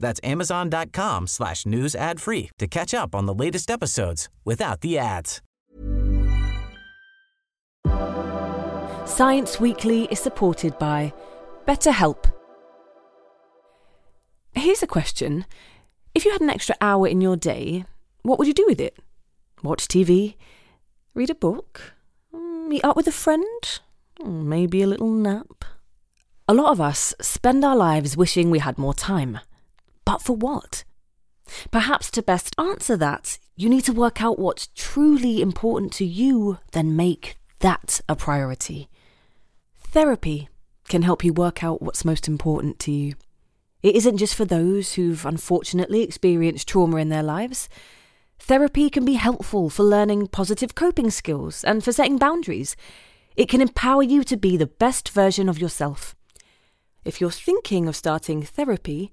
That's amazon.com slash news ad free to catch up on the latest episodes without the ads. Science Weekly is supported by BetterHelp. Here's a question. If you had an extra hour in your day, what would you do with it? Watch TV? Read a book? Mm, meet up with a friend? Mm, maybe a little nap? A lot of us spend our lives wishing we had more time. But for what? Perhaps to best answer that, you need to work out what's truly important to you, then make that a priority. Therapy can help you work out what's most important to you. It isn't just for those who've unfortunately experienced trauma in their lives. Therapy can be helpful for learning positive coping skills and for setting boundaries. It can empower you to be the best version of yourself. If you're thinking of starting therapy,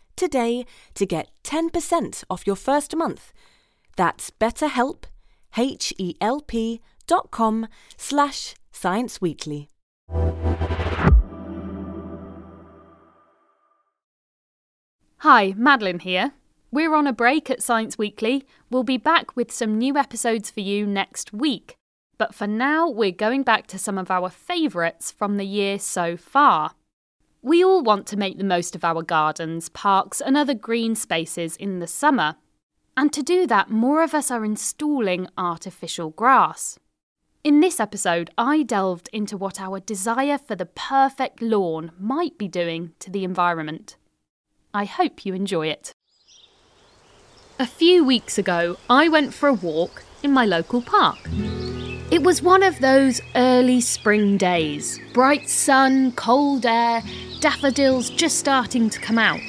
today to get 10% off your first month. That's betterhelp, H-E-L-P dot com slash scienceweekly. Hi, Madeleine here. We're on a break at Science Weekly. We'll be back with some new episodes for you next week. But for now, we're going back to some of our favourites from the year so far. We all want to make the most of our gardens, parks, and other green spaces in the summer. And to do that, more of us are installing artificial grass. In this episode, I delved into what our desire for the perfect lawn might be doing to the environment. I hope you enjoy it. A few weeks ago, I went for a walk in my local park. It was one of those early spring days bright sun, cold air, daffodils just starting to come out.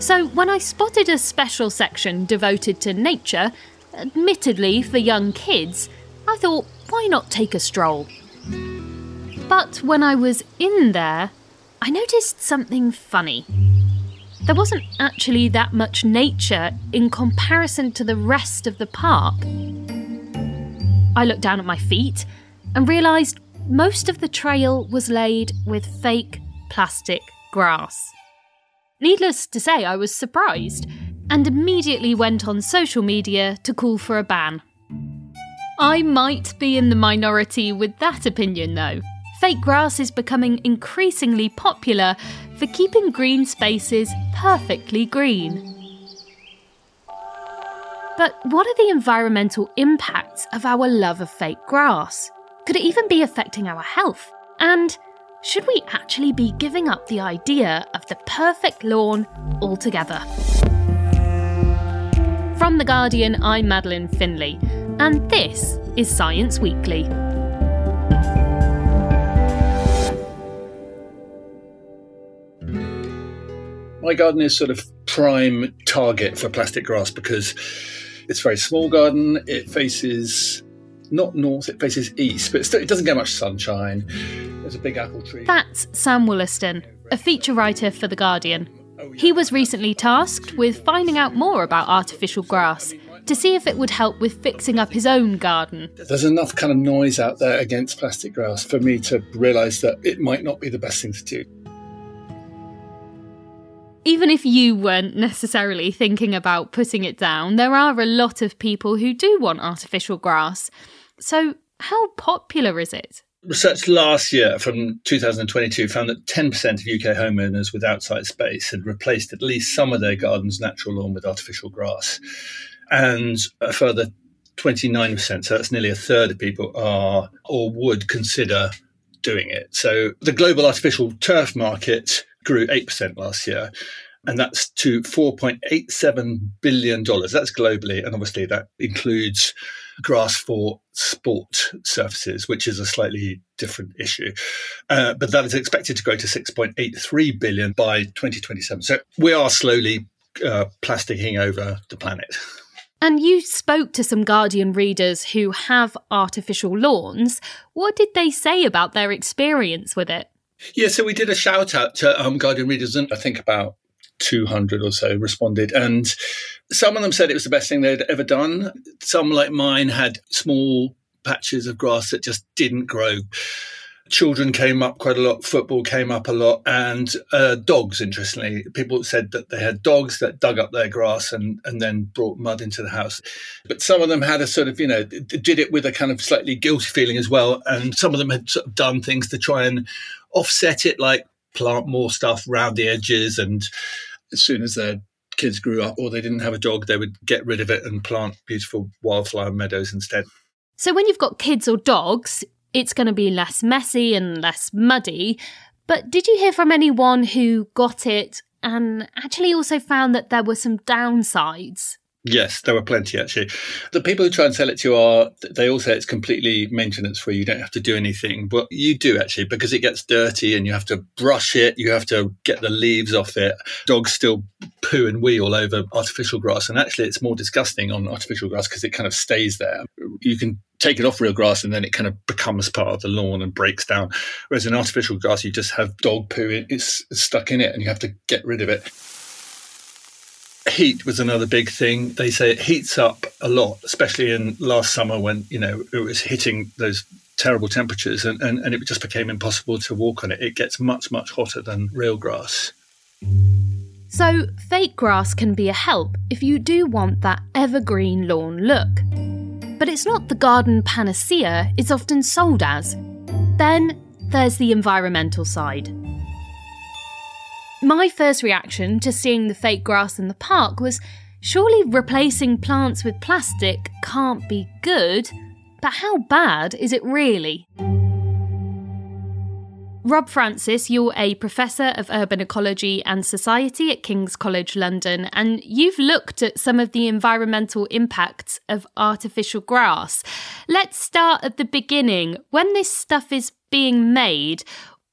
So, when I spotted a special section devoted to nature, admittedly for young kids, I thought, why not take a stroll? But when I was in there, I noticed something funny. There wasn't actually that much nature in comparison to the rest of the park. I looked down at my feet and realised most of the trail was laid with fake plastic grass. Needless to say, I was surprised and immediately went on social media to call for a ban. I might be in the minority with that opinion though. Fake grass is becoming increasingly popular for keeping green spaces perfectly green. But what are the environmental impacts of our love of fake grass? Could it even be affecting our health? And should we actually be giving up the idea of the perfect lawn altogether? From The Guardian, I'm Madeleine Finlay, and this is Science Weekly. My garden is sort of prime target for plastic grass because it's a very small garden. It faces not north, it faces east, but still, it doesn't get much sunshine. There's a big apple tree. That's Sam Wollaston, a feature writer for The Guardian. Oh, he was recently tasked with finding out more about artificial grass to see if it would help with fixing up his own garden. There's enough kind of noise out there against plastic grass for me to realise that it might not be the best thing to do even if you weren't necessarily thinking about putting it down, there are a lot of people who do want artificial grass. So, how popular is it? Research last year from 2022 found that 10% of UK homeowners with outside space had replaced at least some of their garden's natural lawn with artificial grass. and a further 29%, so that's nearly a third of people are or would consider doing it. So the global artificial turf market grew 8% last year and that's to $4.87 billion. That's globally. And obviously, that includes grass for sport surfaces, which is a slightly different issue. Uh, but that is expected to grow to 6.83 billion by 2027. So we are slowly uh, plasticing over the planet. And you spoke to some Guardian readers who have artificial lawns. What did they say about their experience with it? Yeah, so we did a shout out to um, Guardian readers, and I think about 200 or so responded. And some of them said it was the best thing they'd ever done. Some, like mine, had small patches of grass that just didn't grow. Children came up quite a lot, football came up a lot, and uh, dogs, interestingly. People said that they had dogs that dug up their grass and, and then brought mud into the house. But some of them had a sort of, you know, did it with a kind of slightly guilty feeling as well. And some of them had sort of done things to try and offset it, like plant more stuff around the edges and as soon as their kids grew up or they didn't have a dog, they would get rid of it and plant beautiful wildflower meadows instead. So when you've got kids or dogs, it's going to be less messy and less muddy. But did you hear from anyone who got it and actually also found that there were some downsides? Yes, there were plenty actually. The people who try and sell it to you are, they all say it's completely maintenance free. You don't have to do anything, but you do actually because it gets dirty and you have to brush it. You have to get the leaves off it. Dogs still poo and wee all over artificial grass. And actually, it's more disgusting on artificial grass because it kind of stays there. You can take it off real grass and then it kind of becomes part of the lawn and breaks down. Whereas in artificial grass, you just have dog poo, in, it's stuck in it and you have to get rid of it heat was another big thing. They say it heats up a lot, especially in last summer when you know it was hitting those terrible temperatures and, and, and it just became impossible to walk on it. It gets much, much hotter than real grass. So, fake grass can be a help if you do want that evergreen lawn look. But it's not the garden panacea it's often sold as. Then there's the environmental side. My first reaction to seeing the fake grass in the park was surely replacing plants with plastic can't be good, but how bad is it really? Rob Francis, you're a professor of urban ecology and society at King's College London, and you've looked at some of the environmental impacts of artificial grass. Let's start at the beginning. When this stuff is being made,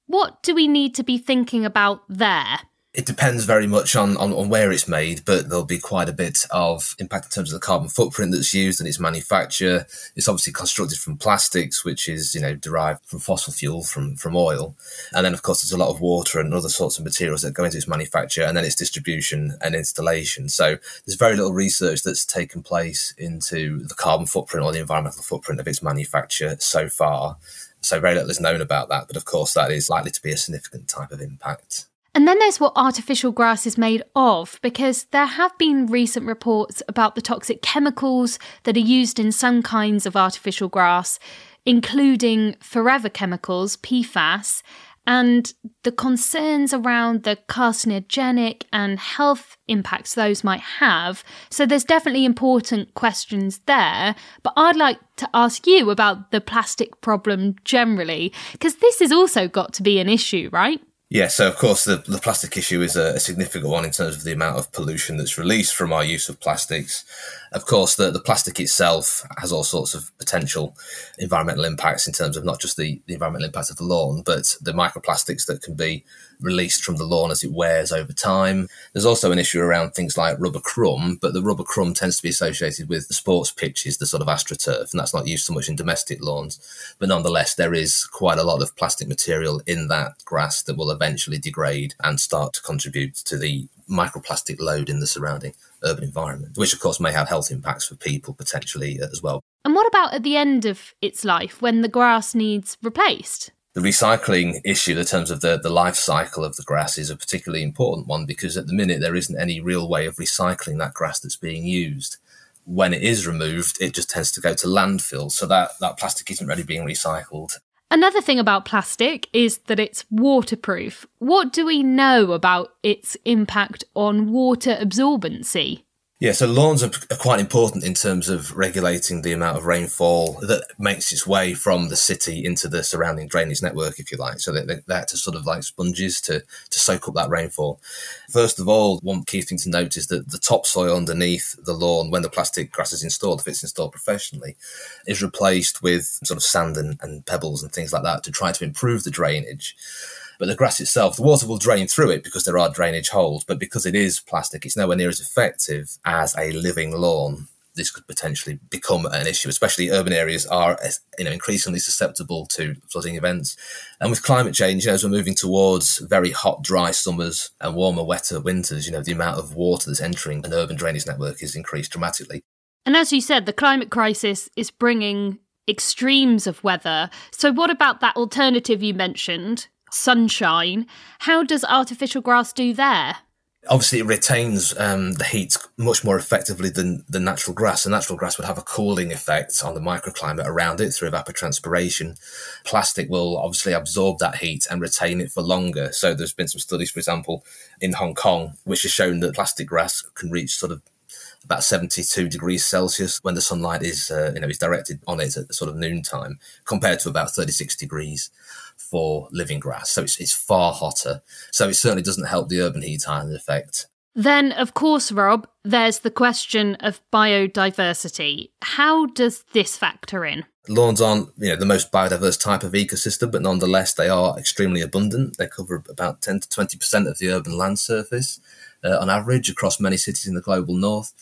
what do we need to be thinking about there? It depends very much on, on, on, where it's made, but there'll be quite a bit of impact in terms of the carbon footprint that's used and its manufacture. It's obviously constructed from plastics, which is, you know, derived from fossil fuel, from, from oil. And then, of course, there's a lot of water and other sorts of materials that go into its manufacture and then its distribution and installation. So there's very little research that's taken place into the carbon footprint or the environmental footprint of its manufacture so far. So very little is known about that, but of course that is likely to be a significant type of impact. And then there's what artificial grass is made of, because there have been recent reports about the toxic chemicals that are used in some kinds of artificial grass, including forever chemicals, PFAS, and the concerns around the carcinogenic and health impacts those might have. So there's definitely important questions there. But I'd like to ask you about the plastic problem generally, because this has also got to be an issue, right? Yeah, so of course the, the plastic issue is a, a, significant one in terms of the amount of pollution that's released from our use of plastics. Of course, the, the plastic itself has all sorts of potential environmental impacts in terms of not just the, the environmental impact of the lawn, but the microplastics that can be released from the lawn as it wears over time. There's also an issue around things like rubber crumb, but the rubber crumb tends to be associated with the sports pitches, the sort of astroturf, and that's not used so much in domestic lawns. But nonetheless, there is quite a lot of plastic material in that grass that will eventually degrade and start to contribute to the microplastic load in the surrounding urban environment, which of course may have health impacts for people potentially as well. And what about at the end of its life when the grass needs replaced? The recycling issue in terms of the, the life cycle of the grass is a particularly important one because at the minute there isn't any real way of recycling that grass that's being used. When it is removed, it just tends to go to landfill. So that, that plastic isn't really being recycled. Another thing about plastic is that it's waterproof. What do we know about its impact on water absorbency? Yeah, so lawns are, are, quite important in terms of regulating the amount of rainfall that makes its way from the city into the surrounding drainage network, if you like. So they, they, they're to sort of like sponges to, to soak up that rainfall. First of all, one key thing to note is that the topsoil underneath the lawn, when the plastic grass is installed, if it's installed professionally, is replaced with sort of sand and, and pebbles and things like that to try to improve the drainage. But the grass itself, the water will drain through it because there are drainage holes. But because it is plastic, it's nowhere near as effective as a living lawn. This could potentially become an issue, especially urban areas are you know increasingly susceptible to flooding events. And with climate change, you know, as we're moving towards very hot, dry summers and warmer, wetter winters, you know, the amount of water that's entering an urban drainage network is increased dramatically. And as you said, the climate crisis is bringing extremes of weather. So, what about that alternative you mentioned, sunshine. How does artificial grass do there? Obviously, it retains um, the heat much more effectively than, the natural grass. And natural grass would have a cooling effect on the microclimate around it through evapotranspiration. Plastic will obviously absorb that heat and retain it for longer. So, there's been some studies, for example, in Hong Kong, which has shown that plastic grass can reach sort of about 72 degrees Celsius when the sunlight is, uh, you know, is directed on it at sort of noontime, compared to about 36 degrees for living grass. So it's, it's far hotter. So it certainly doesn't help the urban heat island effect. Then, of course, Rob, there's the question of biodiversity. How does this factor in? Lawns aren't, you know, the most biodiverse type of ecosystem, but nonetheless, they are extremely abundant. They cover about 10 to 20% of the urban land surface uh, on average across many cities in the global north.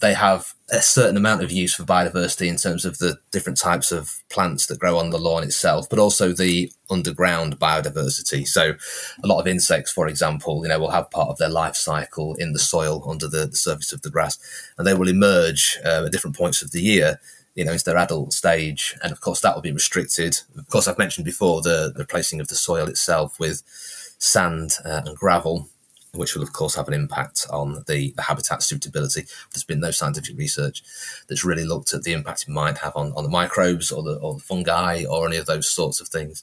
They have a certain amount of use for biodiversity in terms of the different types of plants that grow on the lawn itself, but also the underground biodiversity. So, a lot of insects, for example, you know, will have part of their life cycle in the soil under the, the surface of the grass, and they will emerge uh, at different points of the year you know, into their adult stage. And of course, that will be restricted. Of course, I've mentioned before the, the replacing of the soil itself with sand uh, and gravel which will of course have an impact on the, the habitat suitability. There's been no scientific research that's really looked at the impact it might have on, on the microbes or the, or the fungi or any of those sorts of things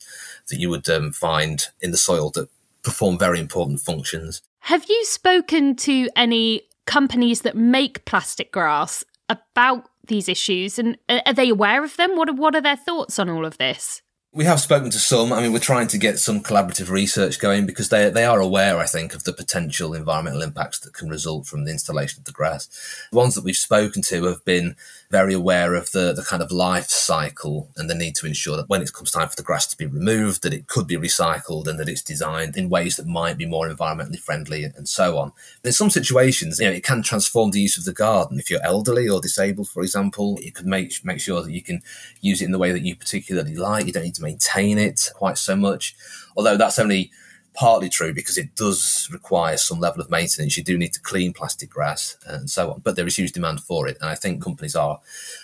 that you would um, find in the soil that perform very important functions. Have you spoken to any companies that make plastic grass about these issues and are they aware of them? What are, what are their thoughts on all of this? We have spoken to some. I mean, we're trying to get some collaborative research going because they they are aware, I think, of the potential environmental impacts that can result from the installation of the grass. The ones that we've spoken to have been very aware of the, the kind of life cycle and the need to ensure that when it comes time for the grass to be removed, that it could be recycled and that it's designed in ways that might be more environmentally friendly and so on. In some situations, you know, it can transform the use of the garden. If you're elderly or disabled, for example, it could make make sure that you can use it in the way that you particularly like. You don't need to maintain it quite so much. Although that's only partly true because it does require some level of maintenance. You do need to clean plastic grass and so on, but there is huge demand for it. And I think companies are,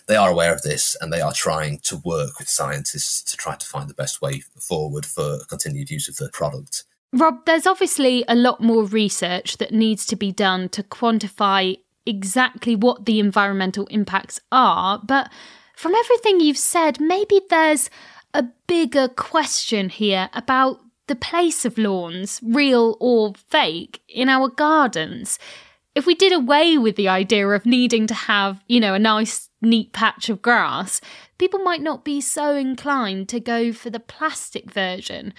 they are aware of this and they are trying to work with scientists to try to find the best way forward for continued use of the product. Rob, there's obviously a lot more research that needs to be done to quantify exactly what the environmental impacts are, but from everything you've said, maybe there's a bigger question here about the place of lawns, real or fake, in our gardens. If we did away with the idea of needing to have, you know, a nice, neat patch of grass, people might not be so inclined to go for the plastic version.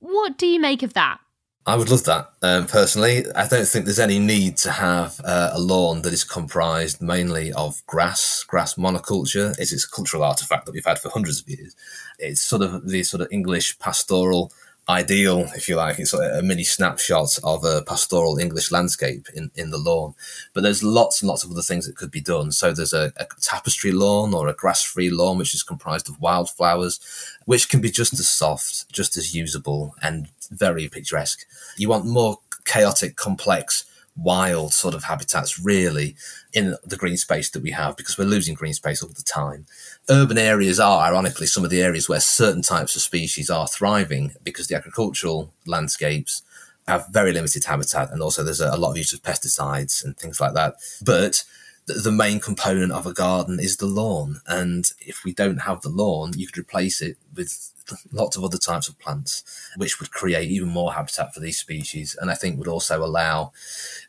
What do you make of that? I would love that um, personally. I don't think there's any need to have uh, a lawn that is comprised mainly of grass, grass monoculture. It's, it's a cultural artifact that we've had for hundreds of years. It's sort of the sort of English pastoral ideal, if you like. It's a mini snapshot of a pastoral English landscape in, in the lawn. But there's lots and lots of other things that could be done. So there's a, a tapestry lawn or a grass free lawn, which is comprised of wildflowers, which can be just as soft, just as usable, and very picturesque. You want more chaotic, complex, wild sort of habitats really in the green space that we have because we're losing green space all the time. Urban areas are, ironically, some of the areas where certain types of species are thriving because the agricultural landscapes have very limited habitat and also there's a, lot of use of pesticides and things like that. But the main component of a garden is the lawn. And if we don't have the lawn, you could replace it with lots of other types of plants, which would create even more habitat for these species. And I think would also allow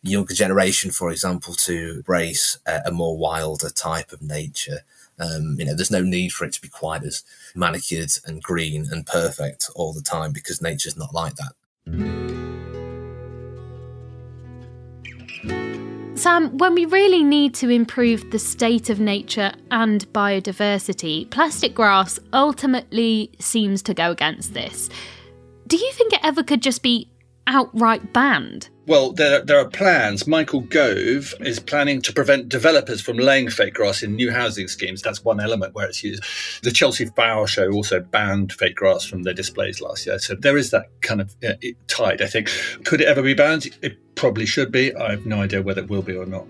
younger generation, for example, to embrace a, a more wilder type of nature. Um, you know, there's no need for it to be quite as manicured and green and perfect all the time because nature's not like that. Sam, when we really need to improve the state of nature and biodiversity, plastic grass ultimately seems to go against this. Do you think it ever could just be outright banned? Well, there, there are plans. Michael Gove is planning to prevent developers from laying fake grass in new housing schemes. That's one element where it's used. The Chelsea Flower Show also banned fake grass from their displays last year. So there is that kind of uh, tide, I think. Could it ever be banned? It probably should be. I have no idea whether it will be or not.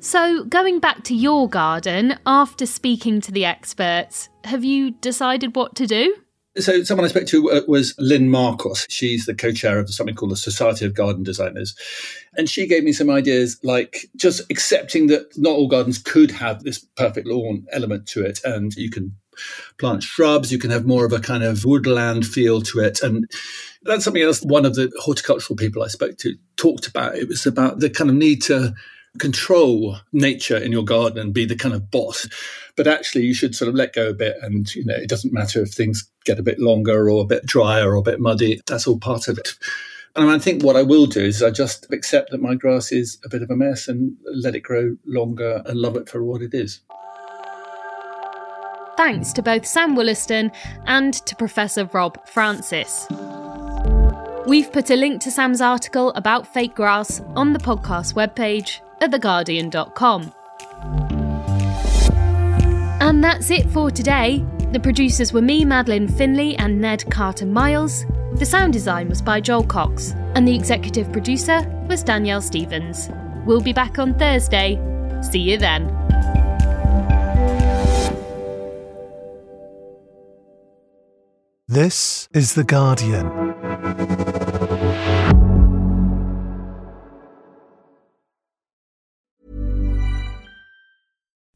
So, going back to your garden, after speaking to the experts, have you decided what to do? So, someone I spoke to uh, was Lynn Marcos. She's the co chair of something called the Society of Garden Designers. And she gave me some ideas like just accepting that not all gardens could have this perfect lawn element to it. And you can plant shrubs, you can have more of a kind of woodland feel to it. And that's something else one of the horticultural people I spoke to talked about. It was about the kind of need to control nature in your garden and be the kind of boss. But actually, you should sort of let go a bit. And, you know, it doesn't matter if things get a bit longer or a bit drier or a bit muddy. That's all part of it. And I think what I will do is I just accept that my grass is a bit of a mess and let it grow longer and love it for what it is. Thanks to both Sam Wollaston and to Professor Rob Francis. We've put a link to Sam's article about fake grass on the podcast webpage at theguardian.com. And that's it for today. The producers were me, Madeleine Finlay, and Ned Carter Miles. The sound design was by Joel Cox, and the executive producer was Danielle Stevens. We'll be back on Thursday. See you then. This is The Guardian.